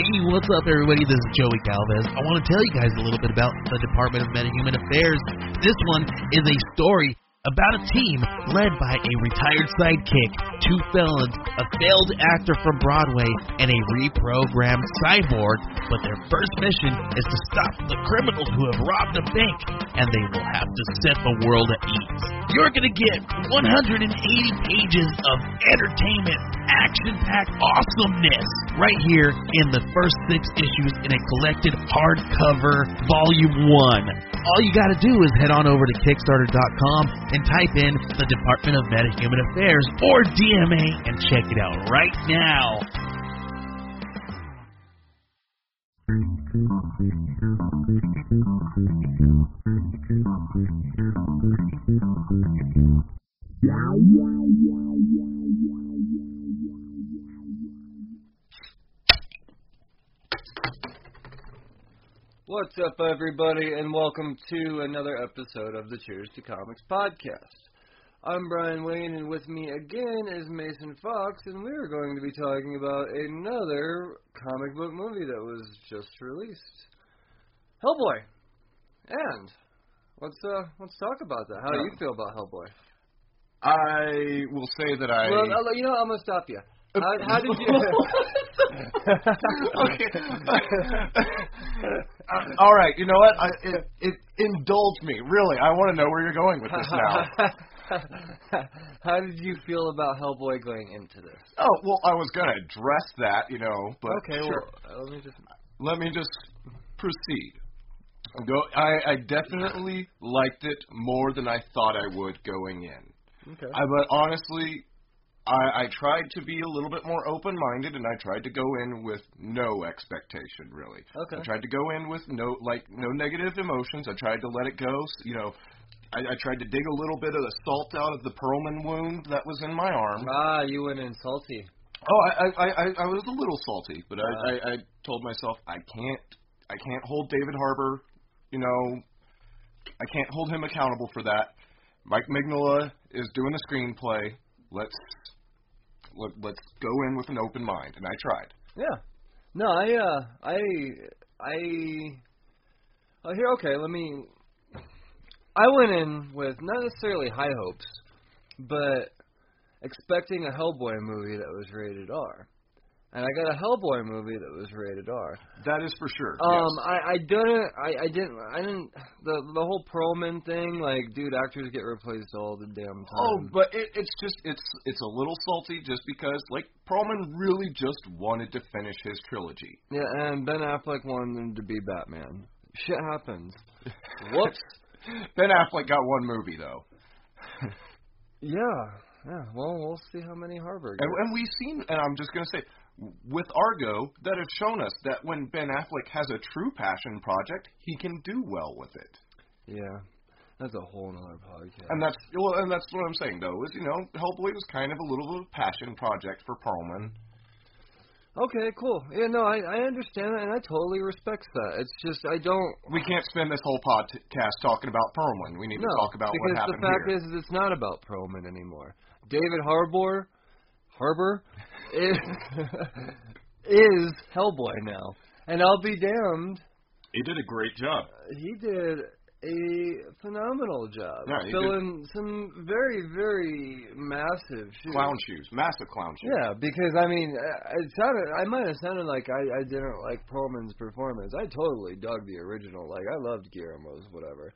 Hey, what's up, everybody? This is Joey Galvez. I want to tell you guys a little bit about the Department of Metahuman Affairs. This one is a story about a team led by a retired sidekick, two felons, a failed actor from Broadway, and a reprogrammed cyborg. But their first mission is to stop the criminals who have robbed a bank, and they will have to set the world at ease. You're going to get 180 pages of entertainment, action packed awesomeness right here in the first six issues in a collected hardcover volume one. All you got to do is head on over to Kickstarter.com and type in the Department of Meta Human Affairs or DMA and check it out right now. What's up, everybody, and welcome to another episode of the Cheers to Comics podcast. I'm Brian Wayne, and with me again is Mason Fox, and we are going to be talking about another comic book movie that was just released, Hellboy. And let's uh let's talk about that. How do you feel about Hellboy? I will say that I. Well, you know, I'm gonna stop you. How, how did you? okay. Uh, all right. You know what? I, it, it indulge me. Really, I want to know where you're going with this now. How did you feel about Hellboy going into this? oh well, I was gonna address that, you know, but Okay, sure. well, uh, let me just. let me just proceed. Go. I, I definitely liked it more than I thought I would going in. Okay. I, but honestly, I, I tried to be a little bit more open-minded, and I tried to go in with no expectation, really. Okay. I tried to go in with no like no negative emotions. I tried to let it go. You know, I, I tried to dig a little bit of the salt out of the Perlman wound that was in my arm. Ah, you went in salty. Oh, I I I, I was a little salty, but I, I I told myself I can't I can't hold David Harbour. You know, I can't hold him accountable for that. Mike Mignola is doing the screenplay. Let's let, let's go in with an open mind, and I tried. Yeah. No, I uh I I Oh here okay, let me I went in with not necessarily high hopes, but expecting a Hellboy movie that was rated R. And I got a Hellboy movie that was rated R. That is for sure. Um, yes. I I didn't I I didn't I didn't the the whole Perlman thing like dude actors get replaced all the damn time. Oh, but it, it's just it's it's a little salty just because like Perlman really just wanted to finish his trilogy. yeah, and Ben Affleck wanted him to be Batman. Shit happens. Whoops. Ben Affleck got one movie though. Yeah, yeah. Well, we'll see how many Harvard. And, and we've seen, and I'm just going to say, with Argo, that have shown us that when Ben Affleck has a true passion project, he can do well with it. Yeah, that's a whole nother podcast. And that's well, and that's what I'm saying though is you know Hellboy was kind of a little bit of a passion project for Perlman. okay, cool. Yeah, no, I I understand that, and I totally respect that. It's just I don't. We can't spend this whole podcast talking about Perlman. We need no, to talk about what happened here. because the fact here. is, is, it's not about Perlman anymore. David Harbour, Harbor, is is Hellboy now, and I'll be damned. he did a great job. He did a phenomenal job Yeah, filling some very, very massive shoes. Clown shoes, massive clown shoes. Yeah, because I mean, uh, it sounded. I might have sounded like I, I didn't like Perlman's performance. I totally dug the original. Like I loved Guillermo's, whatever.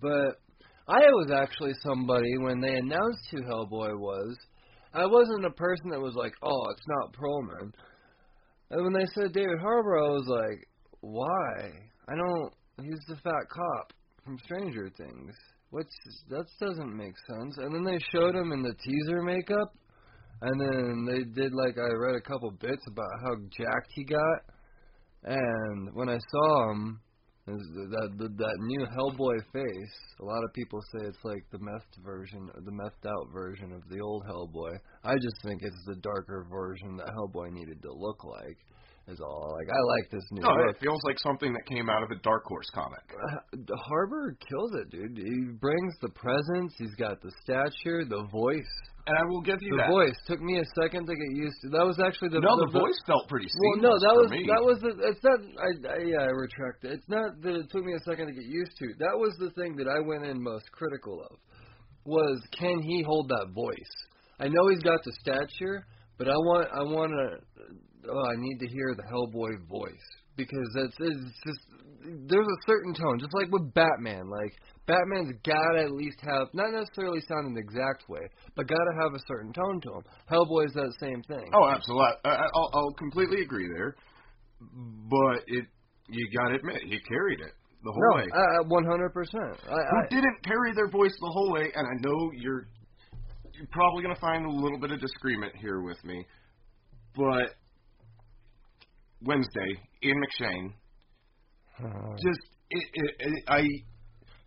But I was actually somebody when they announced who Hellboy was. I wasn't a person that was like, "Oh, it's not Perlman." And when they said David Harbour, I was like, "Why? I don't. He's the fat cop from Stranger Things. What's that? Doesn't make sense." And then they showed him in the teaser makeup. And then they did like I read a couple bits about how jacked he got, and when I saw him, that that, that new Hellboy face. A lot of people say it's like the methed version, the methed out version of the old Hellboy. I just think it's the darker version that Hellboy needed to look like. Is all. Like I like this new No, book. it feels like something that came out of a Dark Horse comic. Uh, Harbour kills it, dude. He brings the presence. He's got the stature, the voice. And I will give you The that. voice took me a second to get used to. That was actually the no, the, the voice felt pretty Well, no, that was me. that was the. It's not. I, I yeah, I retract it. It's not that it took me a second to get used to. That was the thing that I went in most critical of. Was can he hold that voice? I know he's got the stature, but I want I want to. Oh, I need to hear the Hellboy voice because that's it's just there's a certain tone, just like with Batman. Like Batman's got to at least have not necessarily sound an exact way, but got to have a certain tone to him. Hellboy's that same thing. Oh, absolutely. I, I'll, I'll completely agree there. But it, you got to admit, he carried it the whole no, way. uh, one hundred percent. Who I, didn't carry their voice the whole way? And I know you're you're probably going to find a little bit of disagreement here with me, but Wednesday, Ian McShane, Uh, just it, it, it, I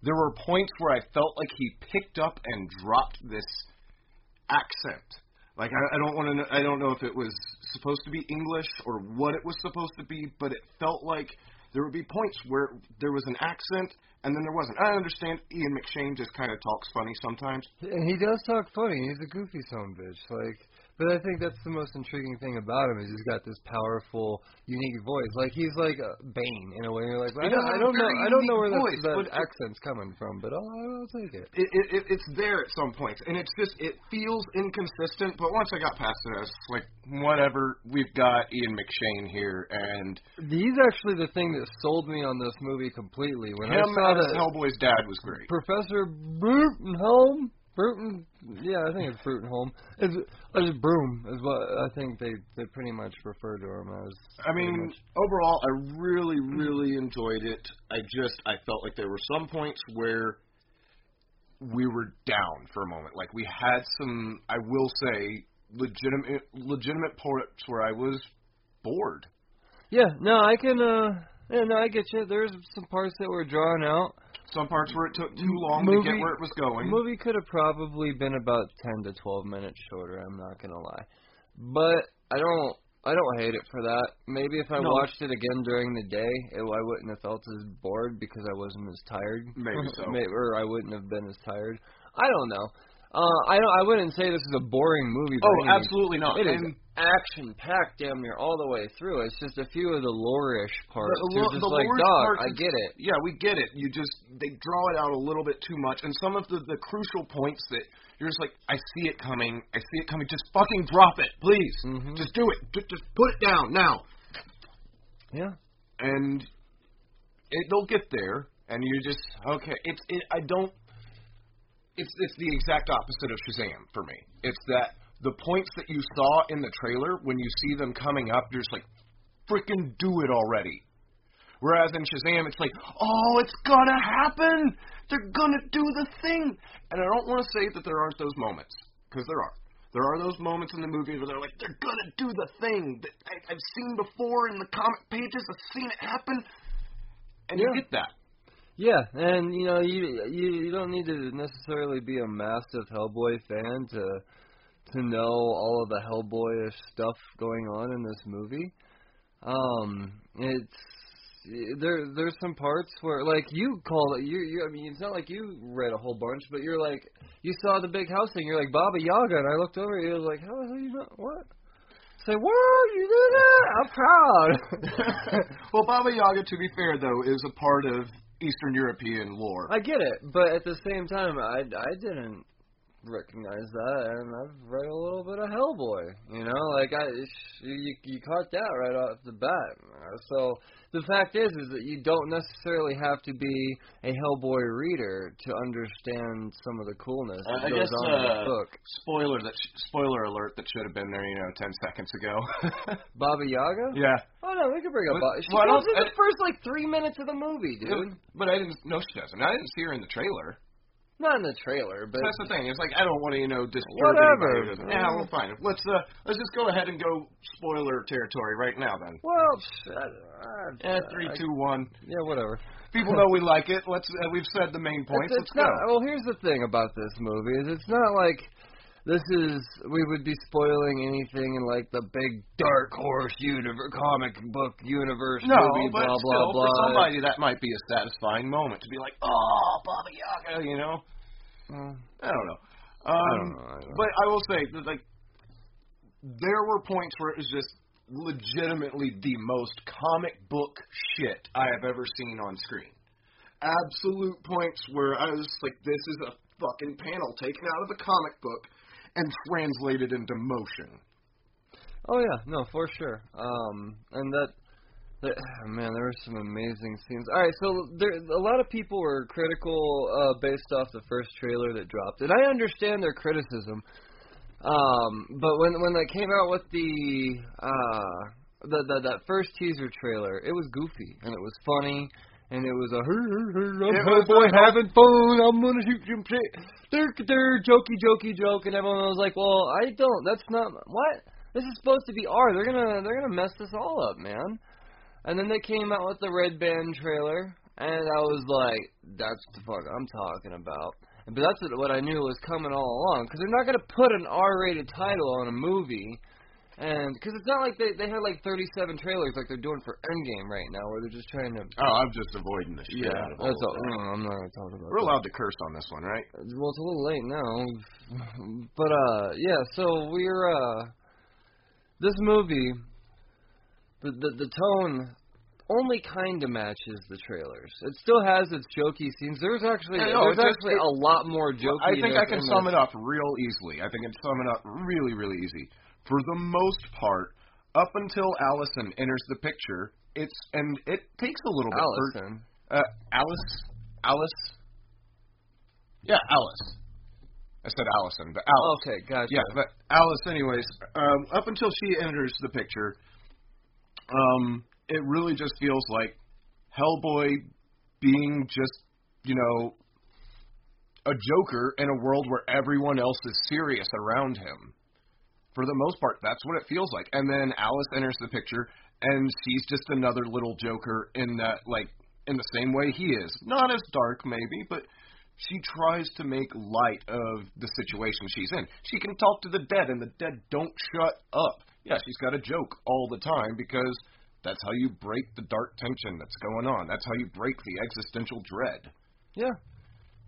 there were points where I felt like he picked up and dropped this accent. Like I, I don't want to. I don't know if it was supposed to be English or what it was supposed to be, but it felt like there would be points where there was an accent and then there wasn't. I understand Ian McShane just kind of talks funny sometimes. and he does talk funny. He's a goofy son of a bitch. Like, but I think that's the most intriguing thing about him is he's got this powerful, unique voice. Like he's like a Bane in a way. You're like, I don't, I don't know, I don't know where that, voice, that accent's coming from, but I'll, I'll take it. It, it, it it's there at some points, and it's just it feels inconsistent. But once I got past it, I was like, whatever. We've got Ian McShane here, and He's actually the thing that sold me on this movie completely. When I him saw as that Hellboy's dad was great. Professor Bruttenholm. Bruton, yeah, I think it's Bruttenholm. Is it's Broom is what I think they they pretty much refer to him as. I mean, much. overall, I really, really enjoyed it. I just, I felt like there were some points where we were down for a moment. Like we had some, I will say, legitimate, legitimate parts where I was bored. yeah, no, I can. uh Yeah, no, I get you. There's some parts that were drawn out. Some parts where it took too long Movie- to get where it was going. The movie could have probably been about ten to twelve minutes shorter. I'm not gonna lie, but I don't. I don't hate it for that. Maybe if I No. watched it again during the day, it, I wouldn't have felt as bored because I wasn't as tired. Maybe so. May- or I wouldn't have been as tired. I don't know. Uh, I don't. I wouldn't say this is a boring movie. Oh, absolutely not. It is And action packed damn near all the way through. It's just a few of the lore-ish parts. The- You're the- like, dog, parts I get it. yeah, we get it. You just they draw it out a little bit too much, and some of the the crucial points that you're just like, I see it coming, I see it coming. Just fucking drop it, please. Mhm. Just do it. Just, just put it down now. Yeah. And it, they'll get there, and you just okay. It's it. I don't. It's it's the exact opposite of Shazam for me. It's that the points that you saw in the trailer when you see them coming up, you're just like, freaking do it already. Whereas in Shazam, it's like, oh, it's gonna happen. They're gonna do the thing. And I don't want to say that there aren't those moments, because there are. There are those moments in the movie where they're like, they're gonna do the thing that I, I've seen before in the comic pages. I've seen it happen, and Yeah. you get that. Yeah, and you know you you you don't need to necessarily be a massive Hellboy fan to to know all of the Hellboyish stuff going on in this movie. Um, it's there. There's some parts where like you call it. You, you I mean, it's not like you read a whole bunch, but you're like you saw the big house thing. You're like Baba Yaga, and I looked over. you was like, how the hell you not what? Say, what? You did that? I'm proud. well, Baba Yaga, to be fair though, is a part of Eastern European lore. I get it, but at the same time, I I didn't recognize that, and I've read a little bit of Hellboy. You know, like I you you caught that right off the bat. So the fact is, is that you don't necessarily have to be a Hellboy reader to understand some of the coolness that Uh, I goes guess, on in uh, the book. Spoiler that sh- spoiler alert that should have been there, you know, ten seconds ago. Baba Yaga. yeah, Oh no, we could bring up. Well, Baba. She well, don't- in the first like three minutes of the movie, dude. but I didn't. No, she doesn't. I didn't see her in the trailer. Not in the trailer, but that's the thing. It's like I don't want to, you know, disturb Whatever. anybody. who doesn't- Yeah, well, fine. Let's uh, let's just go ahead and go spoiler territory right now then. well, I, I, Eh, three, I- two, one. Yeah, whatever. People know we like it. Let's. Uh, we've said the main points. It's, Let's not. go. Well, here's the thing about this movie: is it's not like this is we would be spoiling anything in like the big dark horse universe, comic book universe No, movie, but blah still, blah blah. for somebody that might be a satisfying moment to be like, oh, Baba Yaga, you know. Mm, I don't know. Um, I don't know, I don't know. But I will say that like there were points where it was just legitimately the most comic book shit I have ever seen on screen. Absolute points where I was like, this is a fucking panel taken out of a comic book and translated into motion. Oh yeah, no, for sure. Um, and that, that man, there were some amazing scenes. All right, so there, a lot of people were critical uh, based off the first trailer that dropped, and I understand their criticism. Um, but when when they came out with the uh the, the that first teaser trailer, it was goofy and it was funny. And it was a her, her, her, I'm It was boy having fun. I'm gonna shoot some shit. They're they're jokey jokey joke, and everyone was like, "Well, I don't. That's not what this is supposed to be. R. They're gonna they're gonna mess this all up, man." And then they came out with the red band trailer, and I was like, "That's the fuck I'm talking about." But that's what- what I knew was coming all along, because they're not gonna put an R-rated title on a movie, and because it's not like they they had like 37 trailers like they're doing for Endgame right now, where they're just trying to. Oh, I'm just avoiding the shit out of all that's all. that. mm, I'm not gonna talk about. We're that. allowed to curse on this one, right? Well, it's a little late now, but uh, yeah. So we're uh, this movie, the the, the tone only kind of matches the trailers. It still has its jokey scenes. There's actually Yeah, no, there's it's just- actually a lot more jokey. I think I can sum it up real easily. I think I can sum it up really, really easy. For the most part, up until Allison enters the picture, it's and it takes a little bit. for- Allison. uh, Alice, Alice, yeah, Alice. I said Allison, but Alice. Okay, gotcha. Yeah, but Alice, anyways, um, up until she enters the picture, um, it really just feels like Hellboy being just, you know, a joker in a world where everyone else is serious around him. For the most part, that's what it feels like. And then Alice enters the picture, and she's just another little joker in that, like, in the same way he is. Not as dark, maybe, but she tries to make light of the situation she's in. She can talk to the dead, and the dead don't shut up. Yeah, she's got a joke all the time because that's how you break the dark tension that's going on. That's how you break the existential dread. Yeah.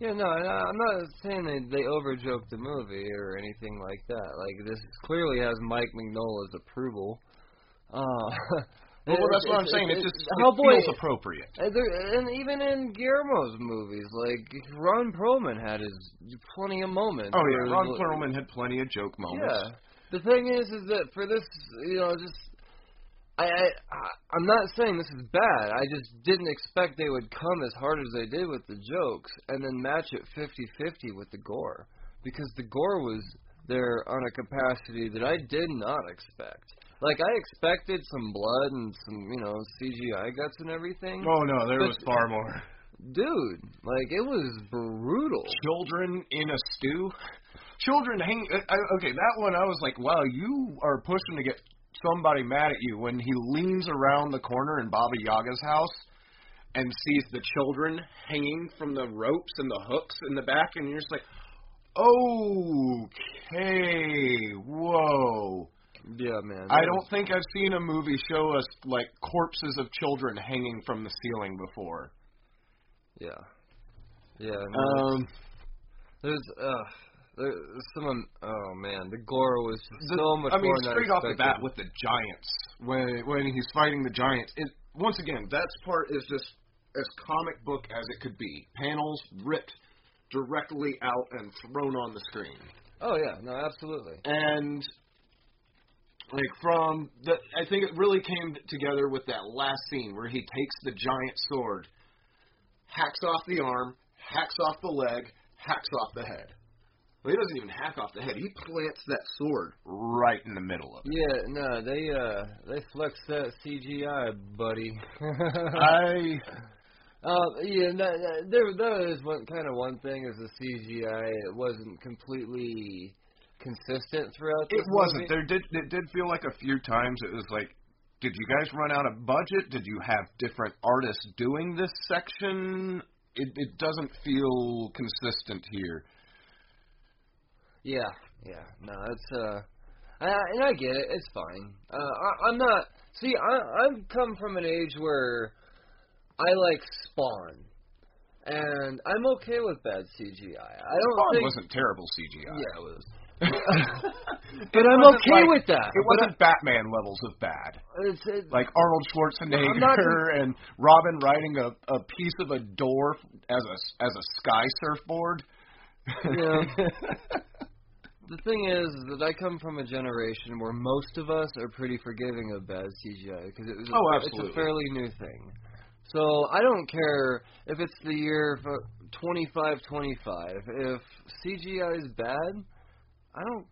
Yeah, no, I'm not saying they they overjoke the movie or anything like that. Like this clearly has Mike Mignola's approval. Uh, Well, it's- that's what I'm saying. It it's- just it Hellboy, feels appropriate. and, there, and even in Guillermo's movies, like Ron Perlman had his plenty of moments. Oh yeah, Ron Perlman had plenty of joke moments. Yeah. The thing is, is that for this, you know, just I, I I- I'm not saying this is bad. I just didn't expect they would come as hard as they did with the jokes and then match it 50-50 with the gore because the gore was there on a capacity that I did not expect. Like I expected some blood and some, you know, CGI guts and everything. Oh no, there was far more. Dude, like it was brutal. Children in a stew. Children hang. I, I- okay, that one I was like, wow, you are pushing to get somebody mad at you when he leans around the corner in Baba Yaga's house and sees the children hanging from the ropes and the hooks in the back, and you're just like, okay, whoa. Yeah, man. I don't think I've seen a movie show us like corpses of children hanging from the ceiling before. Yeah. Yeah. no, Um, There's uh there's some um, oh man, the gore was the- so much I mean, more than I straight off the bat with the giants when when he's fighting the giants. It, once again, that part is just as comic book as it could be. Panels ripped directly out and thrown on the screen, Oh yeah, no, absolutely. and like from the, I think it really came together with that last scene where he takes the giant sword, hacks off the arm, hacks off the leg, hacks off the head. Well, he doesn't even hack off the head. He plants that sword right in the middle of it. Yeah, no, they uh they flexed that CGI, buddy. I Uh, yeah, no, no, there there is one kind of one thing is the CGI. It wasn't completely consistent throughout. It wasn't. movie. There did it did feel like a few times it was like, did you guys run out of budget? Did you have different artists doing this section? It it doesn't feel consistent here. Yeah, Yeah, no, it's uh, I, and I get it. It's fine. Uh, I, I'm not. See, I I've come from an age where I like Spawn, and I'm okay with bad CGI. I don't Spawn think. wasn't terrible CGI. Yeah, it was. But I'm okay like- with that. It wasn't Batman levels of bad. It's, it, Like Arnold I'm not Schwarzenegger and Robin riding a, a piece of a door as a as a sky surfboard. Yeah. The thing is that I come from a generation where most of us are pretty forgiving of bad CGI because it was a, Oh, it's a fairly new thing. So I don't care if it's the year for uh, 25 25. If CGI is bad, I don't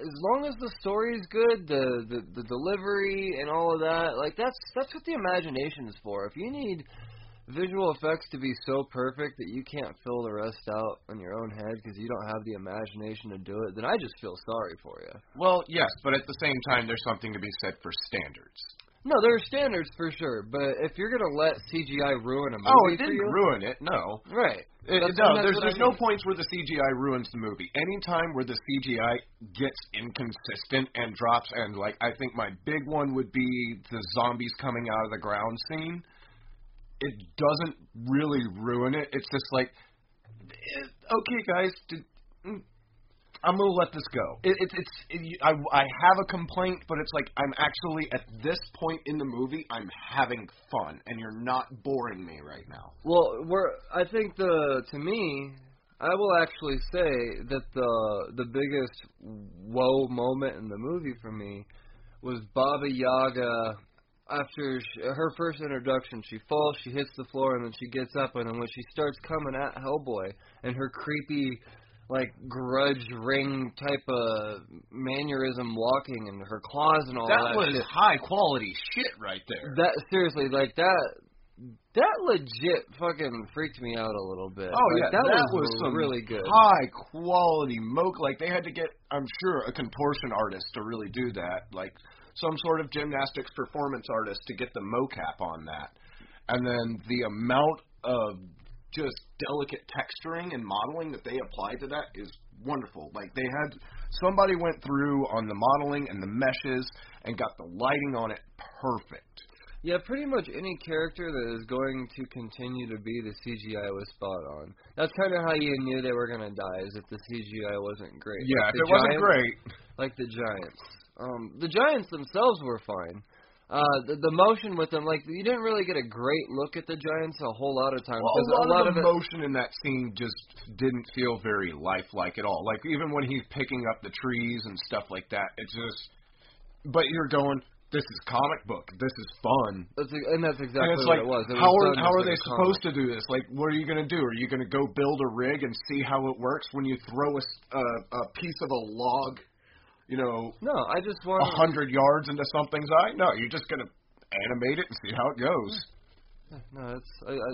as long as the story's good, the, the the delivery and all of that, like that's that's what the imagination is for. If you need visual effects to be so perfect that you can't fill the rest out in your own head because you don't have the imagination to do it, then I just feel sorry for you. well, yes, but at the same time, there's something to be said for standards. No, there are standards for sure, but if you're gonna let CGI ruin a movie Oh, it for didn't you, ruin it. No, right? It, That's- no, there's there's no points where the CGI ruins the movie. Anytime where the CGI gets inconsistent and drops, and like I think my big one would be the zombies coming out of the ground scene. It doesn't really ruin it. It's just like, eh, okay, guys, did, mm, I'm gonna let this go. It, it's it's it, I I have a complaint, but it's like I'm actually at this point in the movie, I'm having fun, and you're not boring me right now. Well, we're I think the to me, I will actually say that the the biggest whoa moment in the movie for me was Baba Yaga. After she, her first introduction, she falls, she hits the floor, and then she gets up, and then when she starts coming at Hellboy and her creepy, like grudge ring type of mannerism walking and her claws and all that that was shit. high quality shit right there. That seriously, like that, that legit fucking freaked me out a little bit. oh Like, yeah, that, was, some really good. High quality moke. like they had to get I'm sure a contortion artist to really do that, like some sort of gymnastics performance artist to get the mocap on that. And then the amount of just delicate texturing and modeling that they applied to that is wonderful. Like they had somebody went through on the modeling and the meshes and got the lighting on it perfect. Yeah, pretty much any character that is going to continue to be the CGI was spot on. That's kind of how you knew they were gonna die, is if the CGI wasn't great. Yeah, Like if it wasn't great, like the Giants. Um, the Giants themselves were fine. Uh, the, the motion with them, like you didn't really get a great look at the Giants a whole lot of times. Well, because a lot, of, it, emotion in that scene just didn't feel very lifelike at all. Like even when he's picking up the trees and stuff like that, it's just. But you're going, this is comic book. This is fun. That's, and that's exactly and it's what like, it was. It how was are how are they a comic. supposed to do this? Like, what are you going to do? Are you going to go build a rig and see how it works when you throw a, s- a, a piece of a log, you know, No, I just want a hundred yards into something's eye? No, you're just going to animate it and see how it goes. No, it's I, I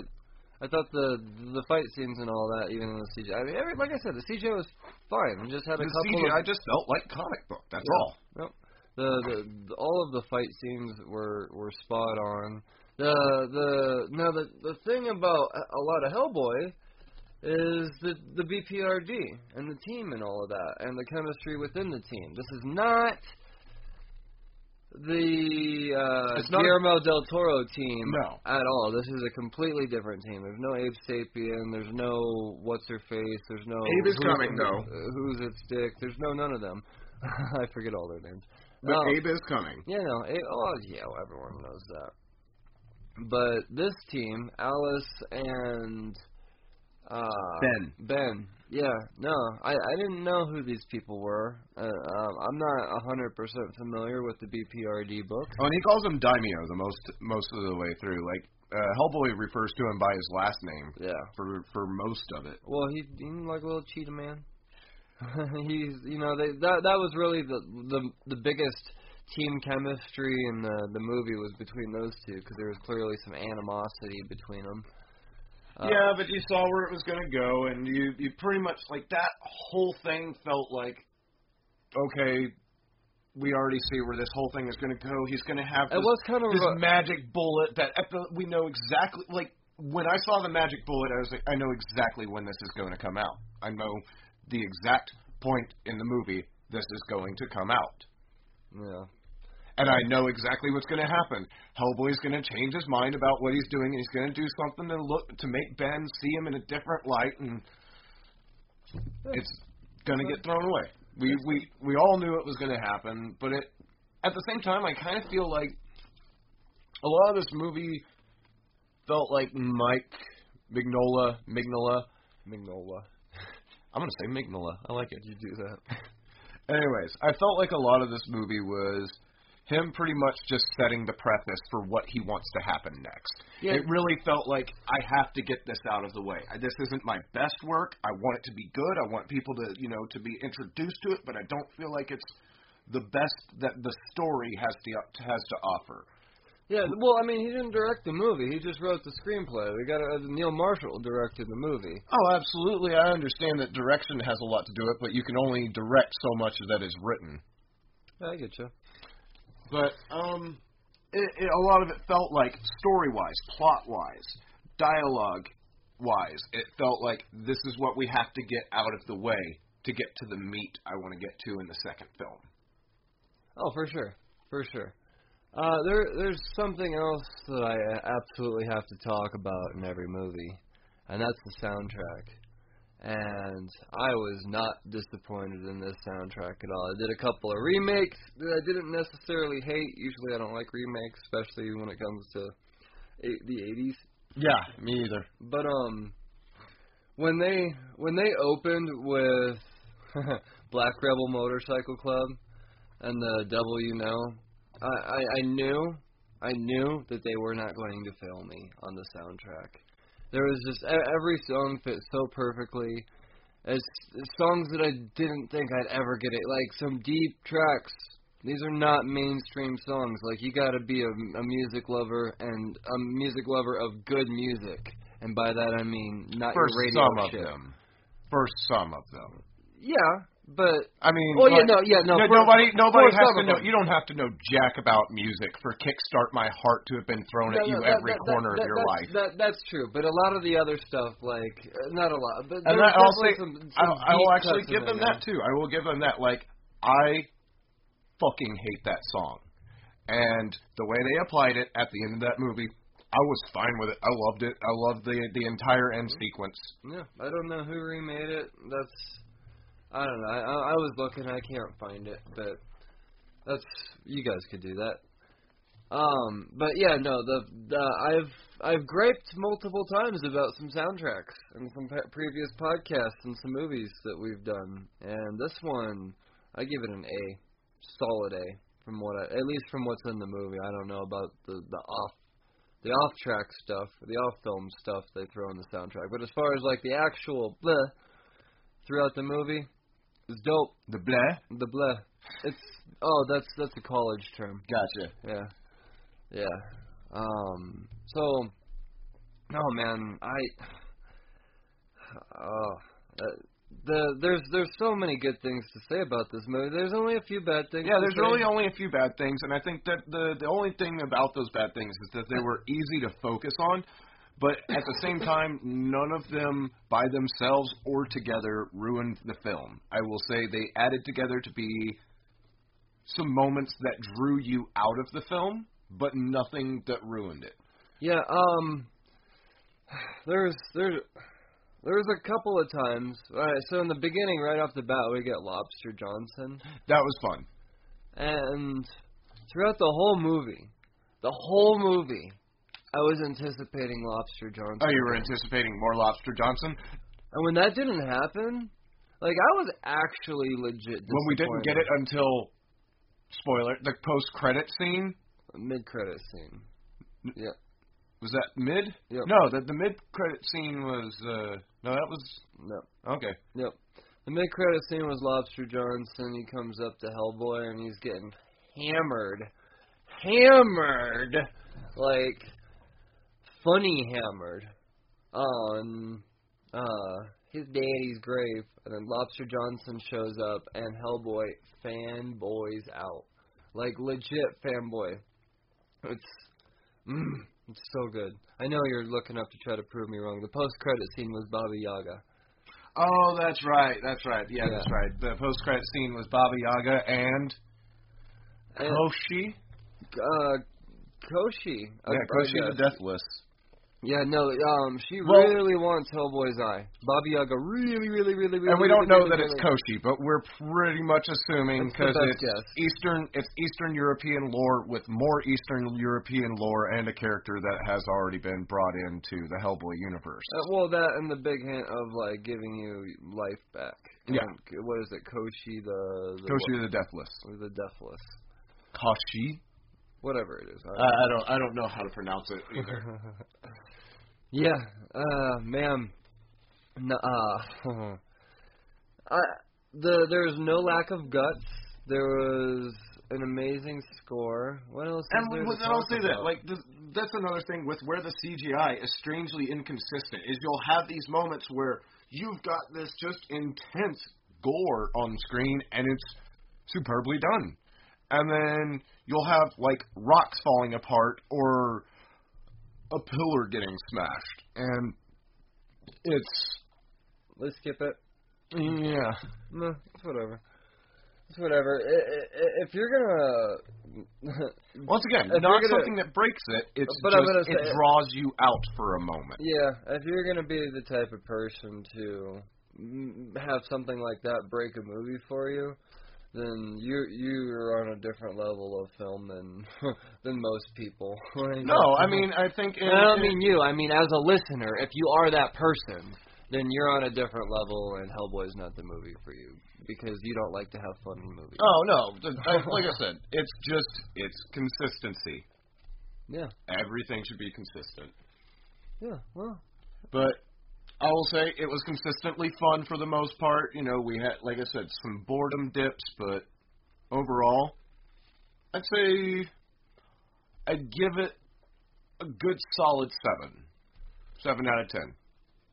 I thought the the fight scenes and all that, even in the CGI. I mean, every, like I said, the CGI was fine. It just had a The couple CGI of just felt like comic book. That's Yeah. all. Nope. The, the the all of the fight scenes were were spot on. The the now the the thing about a lot of Hellboy is the the BPRD and the team and all of that and the chemistry within the team. This is not the uh, It's Guillermo del Toro team No. at all. This is a completely different team. There's no Abe Sapien. There's no what's her face. There's no Abe is coming, though. Who's its dick? There's no none of them. I forget all their names. But No. Abe is coming. Yeah, no. Oh, yeah, well, everyone knows that. But this team, Alice and uh, Ben. Ben. Yeah, no, I I didn't know who these people were. Uh, um, I'm not a hundred percent familiar with the BPRD book. Oh, and he calls him Daimio the most most of the way through. Like uh, Hellboy refers to him by his last name Yeah. for for most of it. Well, he he's like a little cheetah man. he's you know they that that was really the the the biggest team chemistry in the the movie was between those two because there was clearly some animosity between them. Uh, yeah, but you saw where it was going to go, and you you pretty much like that whole thing felt like okay. We already see where this whole thing is going to go. He's going to have It was kind of this a- magic bullet that at the, we know exactly. Like when I saw the magic bullet, I was like, I know exactly when this is going to come out. I know the exact point in the movie this is going to come out. Yeah. And I know exactly what's going to happen. Hellboy's going to change his mind about what he's doing, and he's going to do something to look to make Ben see him in a different light, and it's going to get thrown away. We we we all knew it was going to happen, but it at the same time, I kind of feel like a lot of this movie felt like Mike Mignola Mignola Mignola. I'm going to say Mignola. I like it. You do that. Anyways, I felt like a lot of this movie was him pretty much just setting the preface for what he wants to happen next. Yeah. It really felt like I have to get this out of the way. I, this isn't my best work. I want it to be good. I want people to, you know, to be introduced to it, but I don't feel like it's the best that the story has to has to offer. Yeah, well, I mean, he didn't direct the movie. He just wrote the screenplay. We got uh, Neil Marshall directed the movie. Oh, absolutely. I understand that direction has a lot to do it, but you can only direct so much that is written. I get you. But um, it, it, a lot of it felt like story wise, plot wise, dialogue wise, it felt like this is what we have to get out of the way to get to the meat I want to get to in the second film. Oh, for sure, for sure. Uh, there, there's something else that I absolutely have to talk about in every movie, and that's the soundtrack. And I was not disappointed in this soundtrack at all. I did a couple of remakes that I didn't necessarily hate. Usually, I don't like remakes, especially when it comes to eight, the 80s. Yeah, me either. But um, when they when they opened with Black Rebel Motorcycle Club and the Devil You Know, I, I I knew I knew that they were not going to fail me on the soundtrack. There was just every song fit so perfectly. It's songs that I didn't think I'd ever get it. Like some deep tracks. These are not mainstream songs. Like you got to be a, a music lover and a music lover of good music. And by that I mean not For your radio some of them. For some of them. Yeah, but I mean, yeah, like, no, yeah, no, no, for- nobody, nobody has to know. You don't have to know jack about music for "Kickstart My Heart" to have been thrown at No, you that- every that- corner that- of your life. That, that's true, but a lot of the other stuff, like uh, not a lot, but and I'll say, some, I, some I will actually give them that too. I will give them that. Like, I fucking hate that song, and the way they applied it at the end of that movie, I was fine with it. I loved it. I loved the the entire end sequence. Yeah, I don't know who remade it. That's I don't know. I, I was looking, I can't find it, but that's you guys could do that. Um, but yeah, no, the, the I've I've griped multiple times about some soundtracks and some pe- previous podcasts and some movies that we've done, and this one I give it an A, solid A from what I, at least from what's in the movie. I don't know about the the off the off track stuff, the off film stuff they throw in the soundtrack. But as far as like the actual bleh throughout the movie, it's dope. The bleh. The bleh. It's oh, that's that's a college term. Gotcha. Yeah. Yeah. Um so oh man, I oh uh, the there's there's so many good things to say about this movie. There's only a few bad things. Yeah, there's say. really only a few bad things, and I think that the the only thing about those bad things is that they were easy to focus on, but at the same time, none of them by themselves or together ruined the film. I will say they added together to be some moments that drew you out of the film, but nothing that ruined it. Yeah, um there's there's there's a couple of times. All right, so in the beginning, right off the bat, we get Lobster Johnson, That was fun. and throughout the whole movie, the whole movie, I was anticipating Lobster Johnson. Oh, you were anticipating more Lobster Johnson And when that didn't happen, like I was actually legit. when we didn't get it until spoiler the post credit scene. Mid credit scene. Yeah. Was that mid? Yep. No, the the mid credit scene was uh no that was No. okay. Yep. The mid credit scene was Lobster Johnson. He comes up to Hellboy and he's getting hammered. Hammered! Like, funny hammered. On uh, his daddy's grave. And then Lobster Johnson shows up and Hellboy fanboys out. Like, legit fanboy. It's. Mm, it's so good. I know you're looking up to try to prove me wrong. The post credit scene was Baba Yaga. Oh, that's right. That's right. Yeah, Yeah. that's right. The post credit scene was Baba Yaga and And, Koshi. uh, Koshi. Yeah, Koshi the. Deathless. Yeah, no, um, she Well- really wants Hellboy's eye. Baba Yaga really, really, really, really. And we don't know really, that it's Koshi, but we're pretty much assuming because it's guess. Eastern, it's Eastern European lore with more Eastern European lore and a character that has already been brought into the Hellboy universe. Uh, well, that and the big hint of like giving you life back. Yeah. What is it, Koshi the, the Koshi the Deathless. what- the Deathless, Koshi. Whatever it is. I Uh, don't know. I don't, I don't know how to pronounce it either. yeah, uh, man, no, uh, I the there's no lack of guts. There was an amazing score. What else? And is there I'll say that, like, this, that's another thing with where the CGI is strangely inconsistent. Is you'll have these moments where you've got this just intense gore on screen, and it's superbly done, and then you'll have like rocks falling apart or a pillar getting smashed, and it's let's skip it. yeah. No, it's whatever. It's whatever. I- I- I- If you're gonna, Once again, not gonna- something that breaks it. It's But just it draws you out for a moment. yeah, if you're gonna be the type of person to have something like that break a movie for you, then you you're on a different level of film than than most people. No, I mean I think in, I don't mean you. I mean as a listener, if you are that person, then you're on a different level, and Hellboy's not the movie for you because you don't like to have fun in movies. Oh no! Like I said, it's just it's consistency. Yeah, Everything should be consistent. yeah. Well, But I will say it was consistently fun for the most part. You know, we had, like I said, some boredom dips, but overall, I'd say I'd give it a good solid seven, seven out of ten.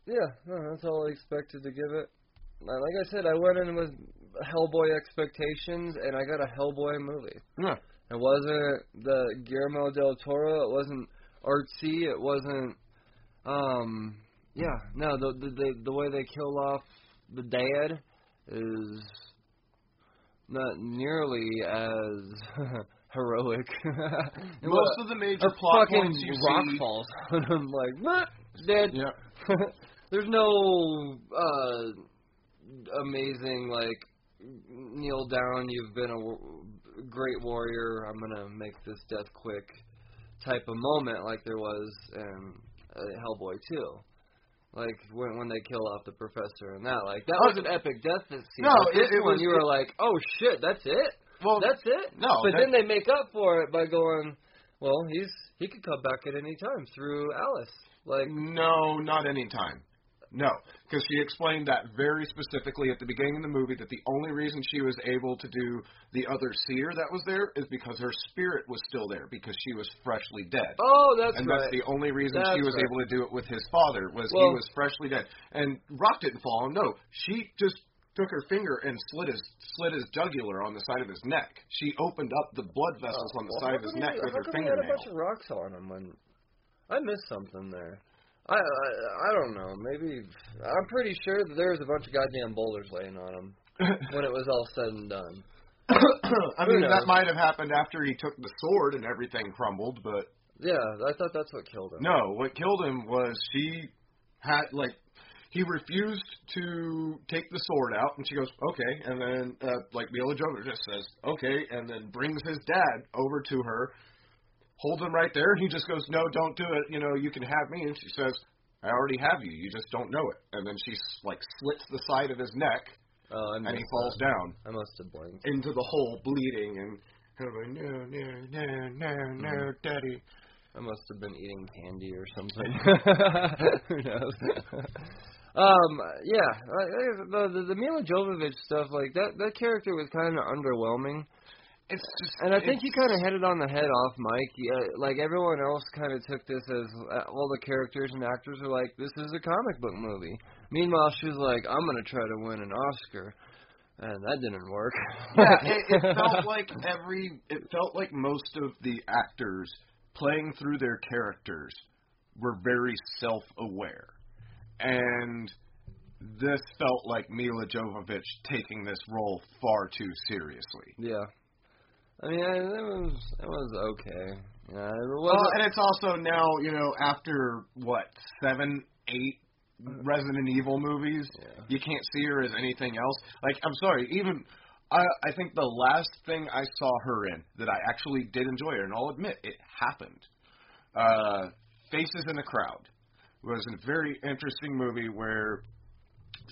Yeah, no, that's all I expected to give it. Like I said, I went in with Hellboy expectations, and I got a Hellboy movie. Yeah. It wasn't the Guillermo del Toro. It wasn't artsy. It wasn't. Um. Yeah. No. The the the, the way they kill off the dad is not nearly as heroic. Most of the major plot fucking points you rock see. falls on him like what dead. Yeah. There's no uh amazing like kneel down. You've been a w- great warrior. I'm gonna make this death quick type of moment like there was in uh, Hellboy 2. Like when when they kill off the professor and that, like that Oh, was an epic death scene. no, it- it one was- you were like, oh shit, that's it, Well, that's it. no, but then they make up for it by going, well, he's he could come back at any time through Alice. Like No, not any time. No, because she explained that very specifically at the beginning of the movie that the only reason she was able to do the other seer that was there is because her spirit was still there because she was freshly dead. Oh, that's and right. that's the only reason That's she was right. able to do it with his father was he was freshly dead. And Rock didn't fall. No, she just took her finger and slit his slit his jugular on the side of his neck. She opened up the blood vessels oh, on the Well, side of his neck he- with how her come he had a bunch of rocks on him when I missed something there. I, I I don't know. Maybe I'm pretty sure that there was a bunch of goddamn boulders laying on him when it was all said and done. I mean, that might have happened after he took the sword and everything crumbled, but Yeah, I thought that's what killed him. no, what killed him was she had like he refused to take the sword out, and she goes, "Okay," and then uh, like Milla Jovovich just says, "Okay," and then brings his dad over to her, holds him right there, and he just goes, "No, don't do it. You know, you can have me." And she says, "I already have you. You just don't know it." And then she like slits the side of his neck, Oh, and he falls down I must have blinked. into the hole, bleeding, and like, "No, no, no, no, no, daddy." I must have been eating candy or something. Who knows? um, yeah, the, the the Milla Jovovich stuff, like that that character was kind of underwhelming. It's just, And I think you kind of hit it on the head off, Mike. Yeah, like everyone else kind of took this as uh, all the characters and actors are like, this is a comic book movie. Meanwhile, she was like, I'm gonna try to win an Oscar, and that didn't work. yeah, it, it felt like every it felt like most of the actors playing through their characters were very self-aware, and this felt like Milla Jovovich taking this role far too seriously. Yeah. I mean, I, it was it was okay. Yeah, it Well, wasn't. and it's also now, you know, after what seven, eight Resident Evil movies, Yeah. you can't see her as anything else. Like, I'm sorry, even I, I think the last thing I saw her in that I actually did enjoy her, and I'll admit it happened. Uh, Faces in the Crowd was a very interesting movie where,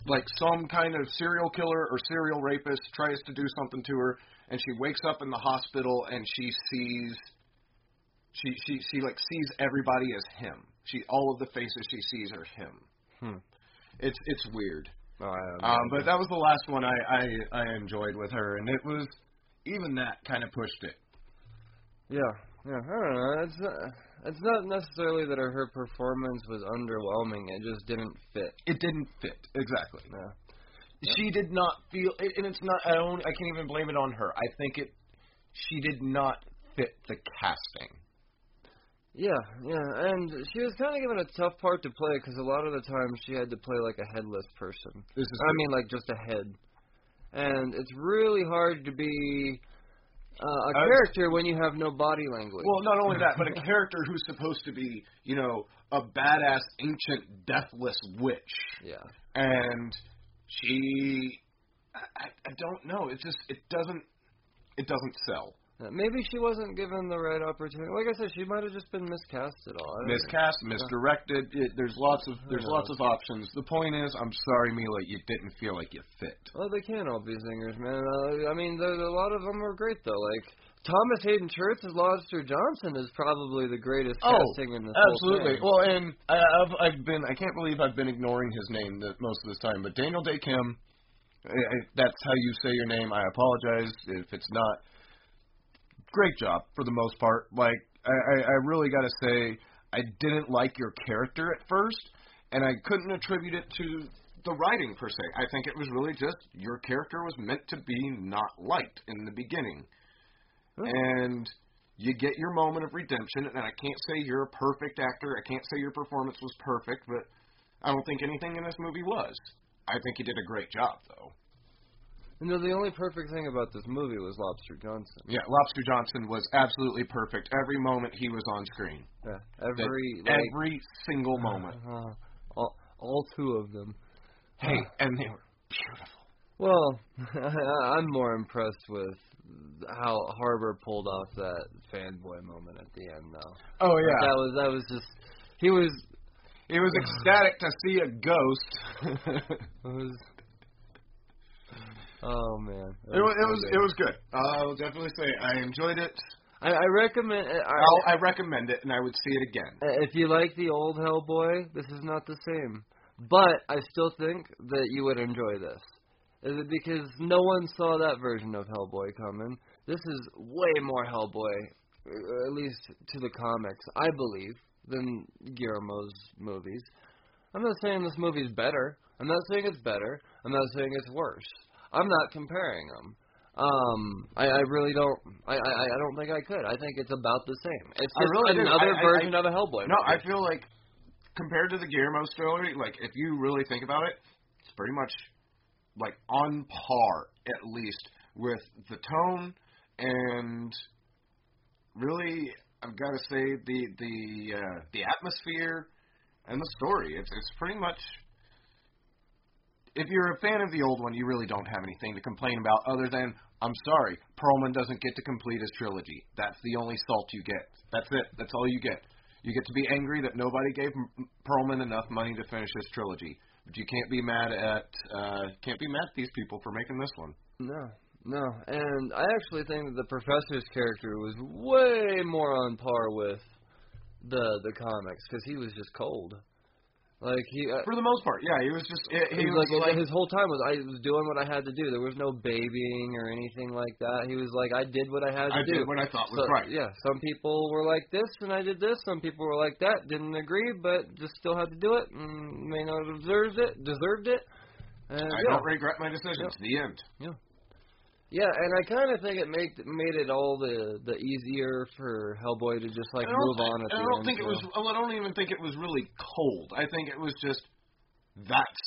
like, some kind of serial killer or serial rapist tries to do something to her, and she wakes up in the hospital and she sees she she she like sees everybody as him. She all of the faces she sees are him. Hmm. It's it's weird. Oh, Um, but that was the last one I I I enjoyed with her, and it was even that kind of pushed it. Yeah, yeah. I don't know. It's not, it's not necessarily that her, her performance was underwhelming. It just didn't fit. It didn't fit exactly. Yeah. She did not feel, and it's not. I don't. I can't even blame it on her. I think it. She did not fit the casting. Yeah, yeah, and she was kind of given a tough part to play because a lot of the time she had to play like a headless person. This is. I mean, like just a head, and it's really hard to be uh, a was- character when you have no body language. Well, not only that, but a character who's supposed to be, you know, a badass ancient deathless witch. yeah, and she I, I don't know it just it doesn't it doesn't sell Uh, maybe she wasn't given the right opportunity. Like I said, she might have just been miscast at all. Don't know. miscast misdirected it, there's lots of there's lots of options the point is i'm sorry Milla you didn't feel like you fit Well, they can't all be singers, man. Uh, I mean, a lot of them are great though. Like Thomas Haden Church as Lobster Johnson is probably the greatest Oh, casting in this whole absolutely well and I, i've i've been i can't believe i've been ignoring his name the, most of this time but Daniel Dae Kim I, I, that's how you say your name i apologize if it's not great job for the most part. Like I, I, really got to say, I didn't like your character at first, and I couldn't attribute it to the writing per se. I think it was really just your character was meant to be not liked in the beginning, Hmm. and you get your moment of redemption. And I can't say you're a perfect actor. I can't say your performance was perfect, but I don't think anything in this movie was. I think you did a great job, though. You know, the only perfect thing about this movie was Lobster Johnson. Yeah, Lobster Johnson was absolutely perfect every moment he was on screen. Yeah, every like, every single moment. uh, all, all two of them. Hey, and they were beautiful. Well, I'm more impressed with how Harbour pulled off that fanboy moment at the end, though. Oh yeah. That was that was just he was it was ecstatic to see a ghost. it was. Oh man, it was it was it was good. I'll definitely say I enjoyed it. I, I recommend. I, I'll, I recommend it, and I would see it again. if you like the old Hellboy, this is not the same. But I still think that you would enjoy this. Is it because no one saw that version of Hellboy coming? This is way more Hellboy, uh, at least to the comics, I believe, than Guillermo's movies. I'm not saying this movie's better. I'm not saying it's better. I'm not saying it's worse. I'm not comparing them. Um, I, I really don't. I, I I don't think I could. I think it's about the same. It's I just really another I- version of a Hellboy. No, movie. I feel like compared to the Guillermo story, like if you really think about it, it's pretty much like on par at least with the tone and really I've got to say the the uh, the atmosphere and the story. It's it's pretty much if you're a fan of the old one, you really don't have anything to complain about other than I'm sorry, Perlman doesn't get to complete his trilogy. That's the only salt you get. That's it. That's all you get. You get to be angry that nobody gave Perlman enough money to finish his trilogy, but you can't be mad at uh, can't be mad at these people for making this one. No, no, and I actually think that the professor's character was way more on par with the the comics because he was just cold. Like he, uh, For the most part, yeah, he was just he, he was was like, his whole time was I was doing what I had to do. There was no babying or anything like that. He was like I did what I had to I do. did what I thought was So, right. Yeah, some people were like this and I did this. Some people were like that, didn't agree, but just still had to do it and may not have deserved it. Deserved it. And, I yeah. don't regret my decisions. The end. Yeah, and I kind of think it made made it all the the easier for Hellboy to just like move thi- on at I don't end. think it so. was. well, I don't even think it was really cold. I think it was just that's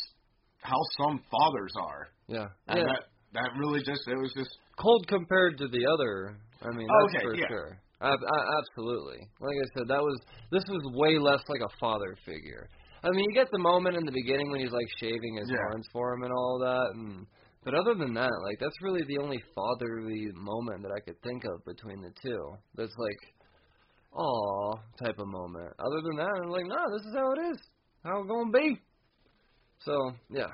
how some fathers are. Yeah. And yeah. that that really just it was just Cold compared to the other. I mean, that's okay, for yeah. sure. Ab- a- absolutely. Like I said, that was this was way less like a father figure. I mean, you get the moment in the beginning when he's like shaving his Yeah. horns for him and all that, and but other than that, like that's really the only fatherly moment that I could think of between the two. That's like, aw, type of moment. Other than that, I'm like, no, this is how it is. How it gonna be. So yeah,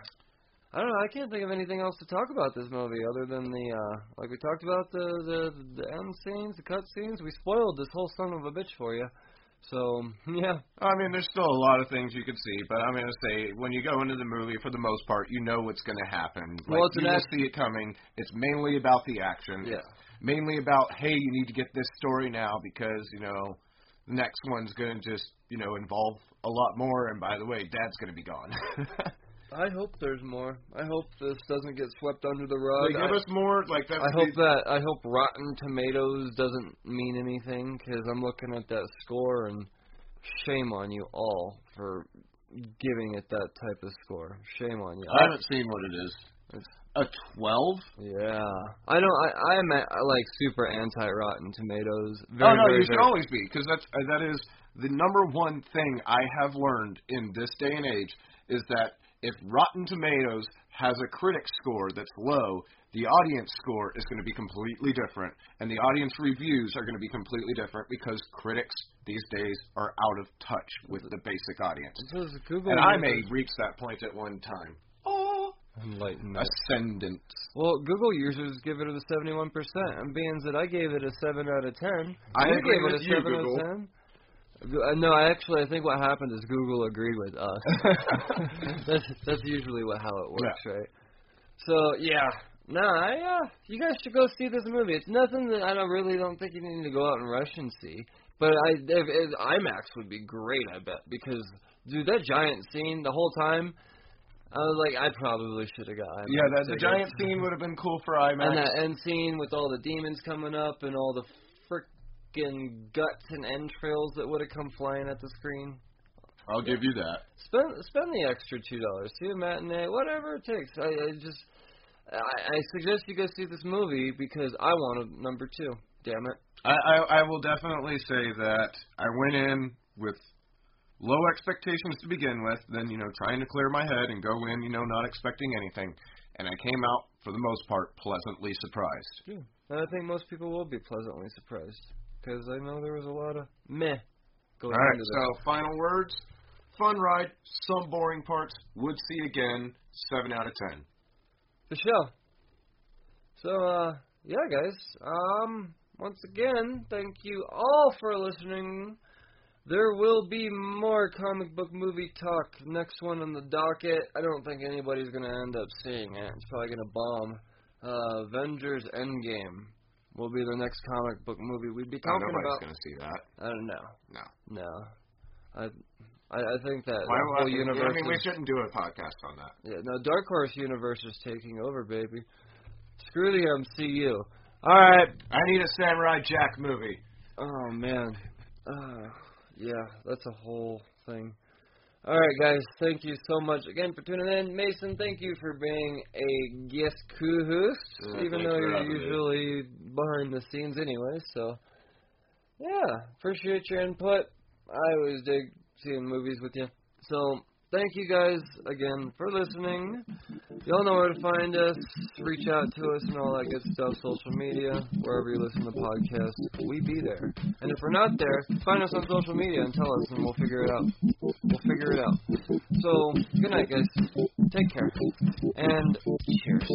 I don't know. I can't think of anything else to talk about this movie other than the uh like we talked about the the the end scenes, the cut scenes. We spoiled this whole son of a bitch for you. So yeah, I mean, there's still a lot of things you could see, but I'm to say when you go into the movie, for the most part, you know what's going to happen. Well, Like, it's an you will act- see it coming. It's mainly about the action. Yeah. It's mainly about hey, you need to get this story now because you know the next one's going to just you know involve a lot more. And by the way, Dad's going to be gone. I hope there's more. I hope this doesn't get swept under the rug. They give I, us more like that's I the- hope that I hope Rotten Tomatoes doesn't mean anything because I'm looking at that score and shame on you all for giving it that type of score. Shame on you. I haven't seen what it is. It's- a twelve? Yeah, I don't. I I'm at, like super anti Rotten Tomatoes. Very, oh no, very, you should very- always be because that's uh, that is the number one thing I have learned in this day and age is that if Rotten Tomatoes has a critic score that's low, the audience score is going to be completely different, and the audience reviews are going to be completely different because critics these days are out of touch with the basic audience. This is Google. And I may reach that point at one time. Oh, enlighten us. ascendant. Well, Google users give it a 71%, and being that I gave it a 7 out of 10, I you gave it a 7 Google. out of 10. Uh, No, I actually I think what happened is Google agreed with us. that's that's usually what how it works, right? So yeah, no, I uh, you guys should go see this movie. It's nothing that I don't really don't think you need to go out and rush and see. But I if, if IMAX would be great, I bet, because dude, that giant scene the whole time. I was like, I probably should have got IMAX. Yeah, that, the giant scene would have been cool for IMAX. And that end scene with all the demons coming up and all the frickin' guts and entrails that would have come flying at the screen. I'll give you that. Spend spend the extra two dollars. See a matinee, whatever it takes. I, I just I, I suggest you go see this movie because I want a number two. Damn it. I, I, I will definitely say that I went in with low expectations to begin with, then, you know, trying to clear my head and go in, you know, not expecting anything. And I came out, for the most part, pleasantly surprised. And I think most people will be pleasantly surprised because I know there was a lot of meh going All right, into this. so final words. Fun ride, some boring parts, would see again, 7 out of 10. the show. So, uh, yeah, guys. Um, once again, thank you all for listening. There will be more comic book movie talk. Next one on the docket. I don't think anybody's gonna end up seeing it. It's probably gonna bomb. Uh, Avengers Endgame will be the next comic book movie we'd be Oh, talking nobody's about. going to see that. I don't know. No. No. I, I, I think that why, whole universe. I mean, we shouldn't do a podcast on that. yeah, no, Dark Horse universe is taking over, baby. Screw the MCU. All right. I need a Samurai Jack movie. Oh man. Uh, yeah, that's a whole thing. All right, guys. Thank you so much again for tuning in. Mason, thank you for being a guest co-host, Yeah, even though you're having me. usually behind the scenes anyway. So, yeah, appreciate your input. I always dig seeing movies with you. So, thank you guys again for listening. Y'all know where to find us. Reach out to us and all that good stuff. Social media, wherever you listen to podcasts, we be there. And if we're not there, find us on social media and tell us, and we'll figure it out. We'll figure it out. So, good night, guys. Take care. And cheers.